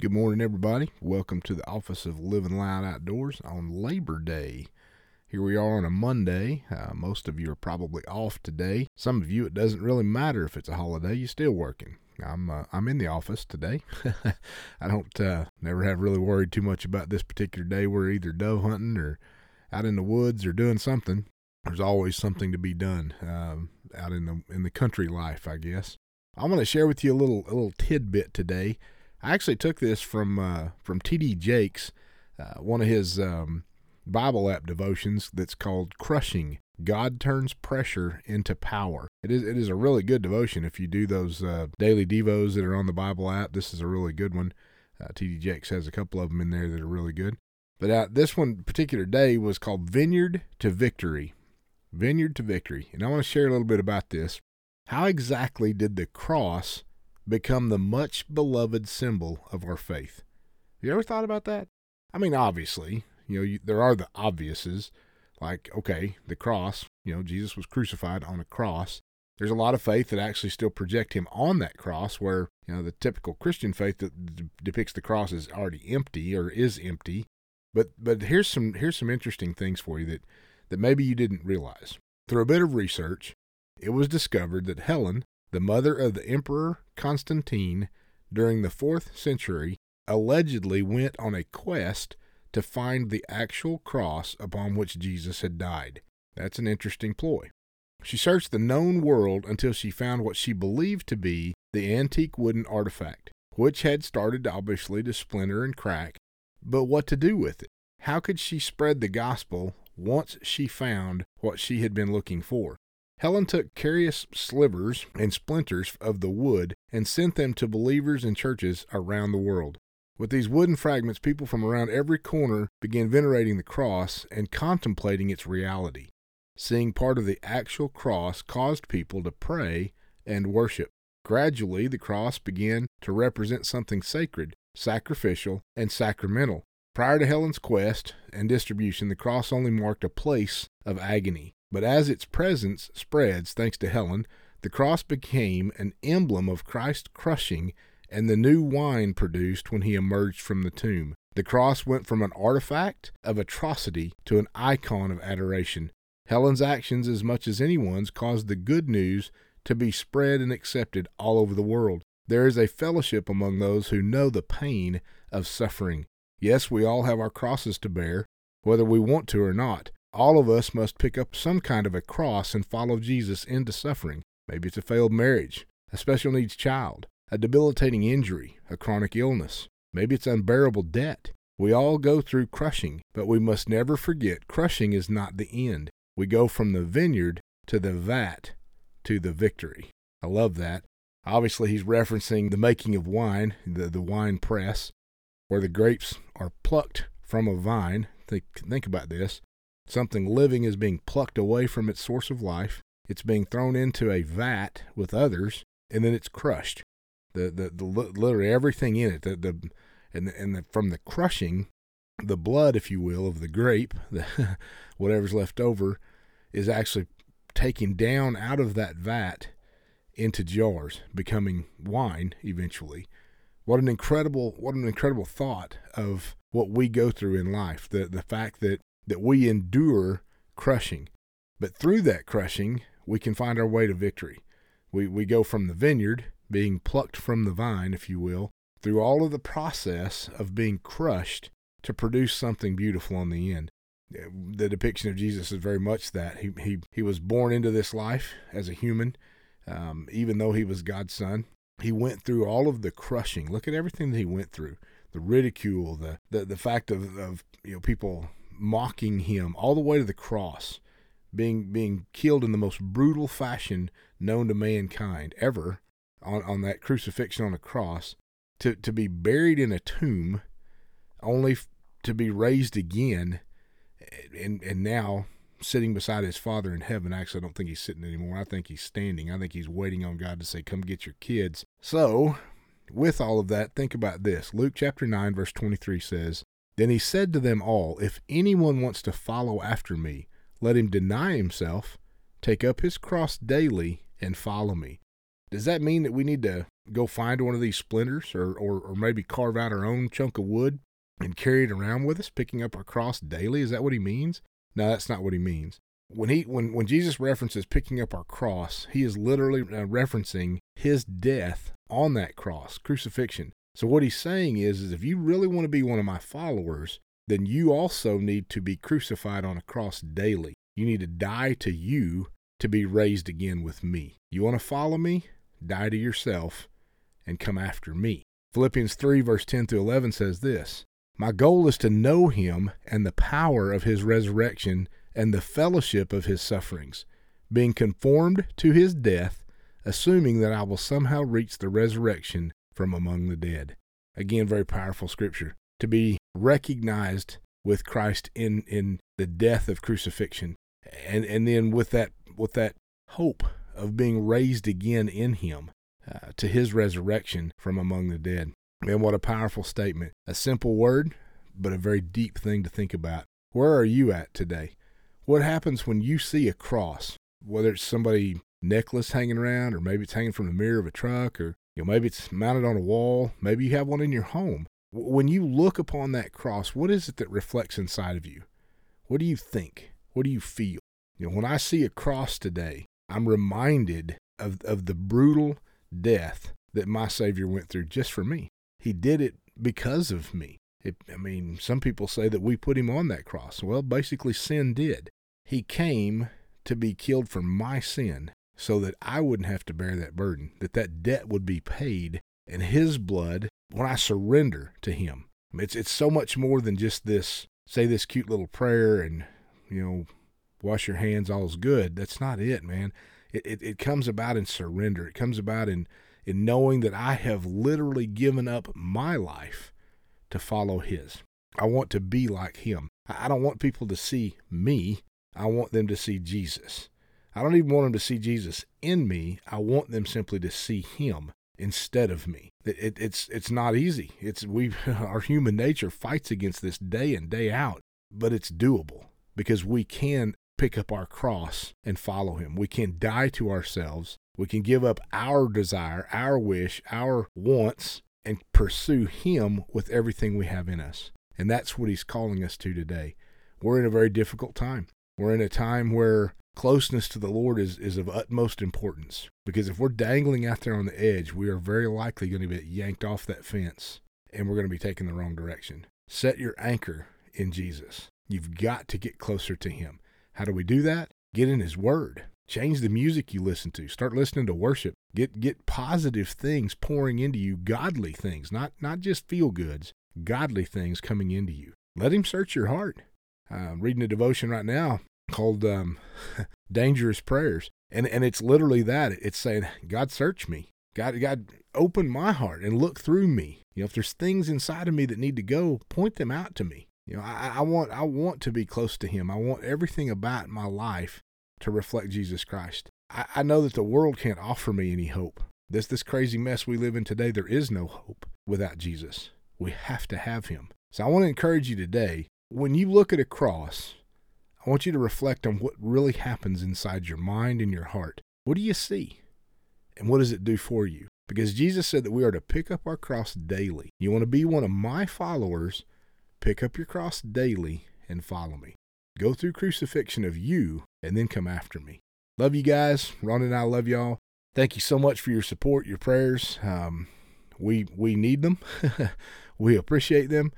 Good morning, everybody. Welcome to the Office of Living Loud Outdoors on Labor Day. Here we are on a Monday. Uh, most of you are probably off today. Some of you, it doesn't really matter if it's a holiday. You're still working. I'm uh, I'm in the office today. I don't uh, never have really worried too much about this particular day. We're either dove hunting or out in the woods or doing something. There's always something to be done um, out in the in the country life, I guess. I want to share with you a little a little tidbit today. I actually took this from uh, from T.D. Jakes, uh, one of his um, Bible app devotions that's called Crushing. God turns pressure into power. It is it is a really good devotion. If you do those uh, daily devos that are on the Bible app, this is a really good one. Uh, T.D. Jakes has a couple of them in there that are really good. But uh, this one particular day was called Vineyard to Victory. Vineyard to Victory. And I want to share a little bit about this. How exactly did the cross become the much beloved symbol of our faith? You ever thought about that? I mean, obviously, you know, you, there are the obviouses, like, okay, the cross, you know, Jesus was crucified on a cross. There's a lot of faith that actually still project him on that cross, where, you know, the typical Christian faith that d- depicts the cross as already empty or is empty. But but here's some here's some interesting things for you that, that maybe you didn't realize. Through a bit of research, it was discovered that Helen, the mother of the Emperor Constantine, during the fourth century, allegedly went on a quest to find the actual cross upon which Jesus had died. That's an interesting ploy. She searched the known world until she found what she believed to be the antique wooden artifact, which had started obviously to splinter and crack. But what to do with it? How could she spread the gospel once she found what she had been looking for? Helen took curious slivers and splinters of the wood and sent them to believers in churches around the world. With these wooden fragments, people from around every corner began venerating the cross and contemplating its reality. Seeing part of the actual cross caused people to pray and worship. Gradually, the cross began to represent something sacred, sacrificial, and sacramental. Prior to Helen's quest and distribution, the cross only marked a place of agony. But as its presence spreads, thanks to Helen, the cross became an emblem of Christ's crushing and the new wine produced when he emerged from the tomb. The cross went from an artifact of atrocity to an icon of adoration. Helen's actions, as much as anyone's, caused the good news to be spread and accepted all over the world. There is a fellowship among those who know the pain of suffering. Yes, we all have our crosses to bear, whether we want to or not. All of us must pick up some kind of a cross and follow Jesus into suffering. Maybe it's a failed marriage, a special needs child, a debilitating injury, a chronic illness. Maybe it's unbearable debt. We all go through crushing, but we must never forget crushing is not the end. We go from the vineyard to the vat to the victory. I love that. Obviously, he's referencing the making of wine, the, the wine press, where the grapes are plucked from a vine. Think, think about this. Something living is being plucked away from its source of life. It's being thrown into a vat with others, and then it's crushed. The the, the literally everything in it the the and the, and the, from the crushing the blood if you will of the grape the whatever's left over is actually taken down out of that vat into jars becoming wine eventually. What an incredible what an incredible thought of what we go through in life. The the fact that that we endure crushing but through that crushing we can find our way to victory we we go from the vineyard being plucked from the vine, if you will, through all of the process of being crushed to produce something beautiful on the end. The depiction of Jesus is very much that. He, he, he was born into this life as a human, um, even though he was God's son. He went through all of the crushing. Look at everything that he went through the ridicule, the, the, the fact of, of you know, people mocking him, all the way to the cross, being, being killed in the most brutal fashion known to mankind ever on, on that crucifixion on the cross to, to be buried in a tomb only f- to be raised again and, and now sitting beside his father in heaven. Actually, I don't think he's sitting anymore. I think he's standing. I think he's waiting on God to say, Come get your kids. So, with all of that, think about this. Luke chapter 9, verse 23 says, Then he said to them all, If anyone wants to follow after me, let him deny himself, take up his cross daily, and follow me. Does that mean that we need to go find one of these splinters or, or, or maybe carve out our own chunk of wood and carry it around with us, picking up our cross daily? Is that what he means? No, that's not what he means. When he when when Jesus references picking up our cross, he is literally uh, referencing his death on that cross, crucifixion. So what he's saying is is if you really want to be one of my followers, then you also need to be crucified on a cross daily. You need to die to you to be raised again with me. You want to follow me? Die to yourself and come after me. Philippians 3, verse 10 to 11 says this My goal is to know him and the power of his resurrection and the fellowship of his sufferings, being conformed to his death, assuming that I will somehow reach the resurrection from among the dead. Again, very powerful scripture. To be recognized with Christ in, in the death of crucifixion, and, and then with that with that hope of being raised again in him uh, to his resurrection from among the dead. Man, what a powerful statement. A simple word, but a very deep thing to think about. Where are you at today? What happens when you see a cross, whether it's somebody necklace hanging around, or maybe it's hanging from the mirror of a truck, or you know, maybe it's mounted on a wall, maybe you have one in your home. When you look upon that cross, what is it that reflects inside of you? What do you think? What do you feel? You know, when I see a cross today, I'm reminded of, of the brutal death that my Savior went through just for me. He did it because of me. It, I mean, some people say that we put him on that cross. Well, basically, sin did. He came to be killed for my sin so that I wouldn't have to bear that burden, that that debt would be paid. in his blood, when I surrender to him, it's, it's so much more than just this, say this cute little prayer and, you know, wash your hands, all's good. That's not it, man. It, it, it comes about in surrender. It comes about in, in knowing that I have literally given up my life to follow His. I want to be like Him. I don't want people to see me. I want them to see Jesus. I don't even want them to see Jesus in me. I want them simply to see Him instead of me. It, it, it's it's not easy. It's we our human nature fights against this day in day out, but it's doable because we can pick up our cross and follow him. We can die to ourselves. We can give up our desire, our wish, our wants, and pursue him with everything we have in us. And that's what he's calling us to today. We're in a very difficult time. We're in a time where closeness to the Lord is, is of utmost importance. Because if we're dangling out there on the edge, we are very likely going to be yanked off that fence and we're going to be taking the wrong direction. Set your anchor in Jesus. You've got to get closer to Him. How do we do that? Get in His Word. Change the music you listen to. Start listening to worship. Get get positive things pouring into you, godly things, not not just feel goods, godly things coming into you. Let Him search your heart. Uh, reading a devotion right now called um, "Dangerous Prayers," and and it's literally that. It's saying, "God, search me. God, God, open my heart and look through me. You know, if there's things inside of me that need to go, point them out to me. You know, I, I want I want to be close to Him. I want everything about my life to reflect Jesus Christ. I, I know that the world can't offer me any hope. This this crazy mess we live in today, there is no hope without Jesus. We have to have Him. So I want to encourage you today. When you look at a cross, I want you to reflect on what really happens inside your mind and your heart. What do you see? And what does it do for you? Because Jesus said that we are to pick up our cross daily. You want to be one of my followers, Pick up your cross daily and follow me. Go through crucifixion of you and then come after me. Love you guys. Ron and I love y'all. Thank you so much for your support, your prayers. Um, we we need them. we appreciate them.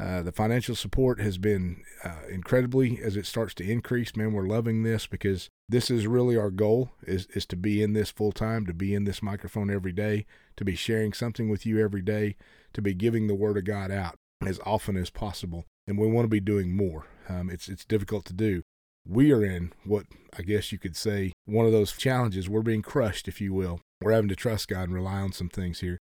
Uh, the financial support has been uh, incredibly as it starts to increase. Man, we're loving this because this is really our goal is is to be in this full time, to be in this microphone every day, to be sharing something with you every day, to be giving the word of God out as often as possible. And we want to be doing more. Um, it's it's difficult to do. We are in what I guess you could say one of those challenges. We're being crushed, if you will. We're having to trust God and rely on some things here.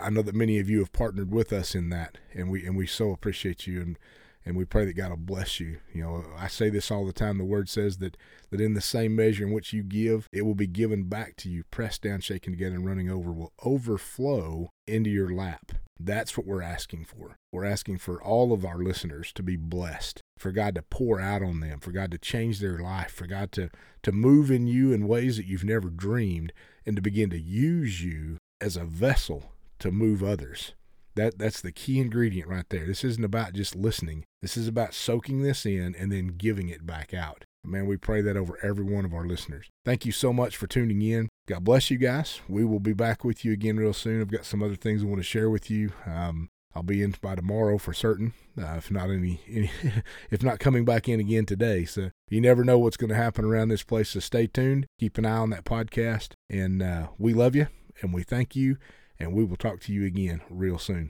I know that many of you have partnered with us in that, and we and we so appreciate you and and we pray that God will bless you. You know, I say this all the time. The word says that that in the same measure in which you give, it will be given back to you, pressed down, shaken together, and running over, will overflow into your lap. That's what we're asking for. We're asking for all of our listeners to be blessed, for God to pour out on them, for God to change their life, for God to, to move in you in ways that you've never dreamed, and to begin to use you as a vessel to move others. That that's the key ingredient right there. This isn't about just listening. This is about soaking this in and then giving it back out. Man, we pray that over every one of our listeners. Thank you so much for tuning in. God bless you guys. We will be back with you again real soon. I've got some other things I want to share with you. Um, I'll be in by tomorrow for certain, uh, if not any, any if not coming back in again today. So you never know what's going to happen around this place. So stay tuned. Keep an eye on that podcast, and uh, we love you and we thank you, and we will talk to you again real soon.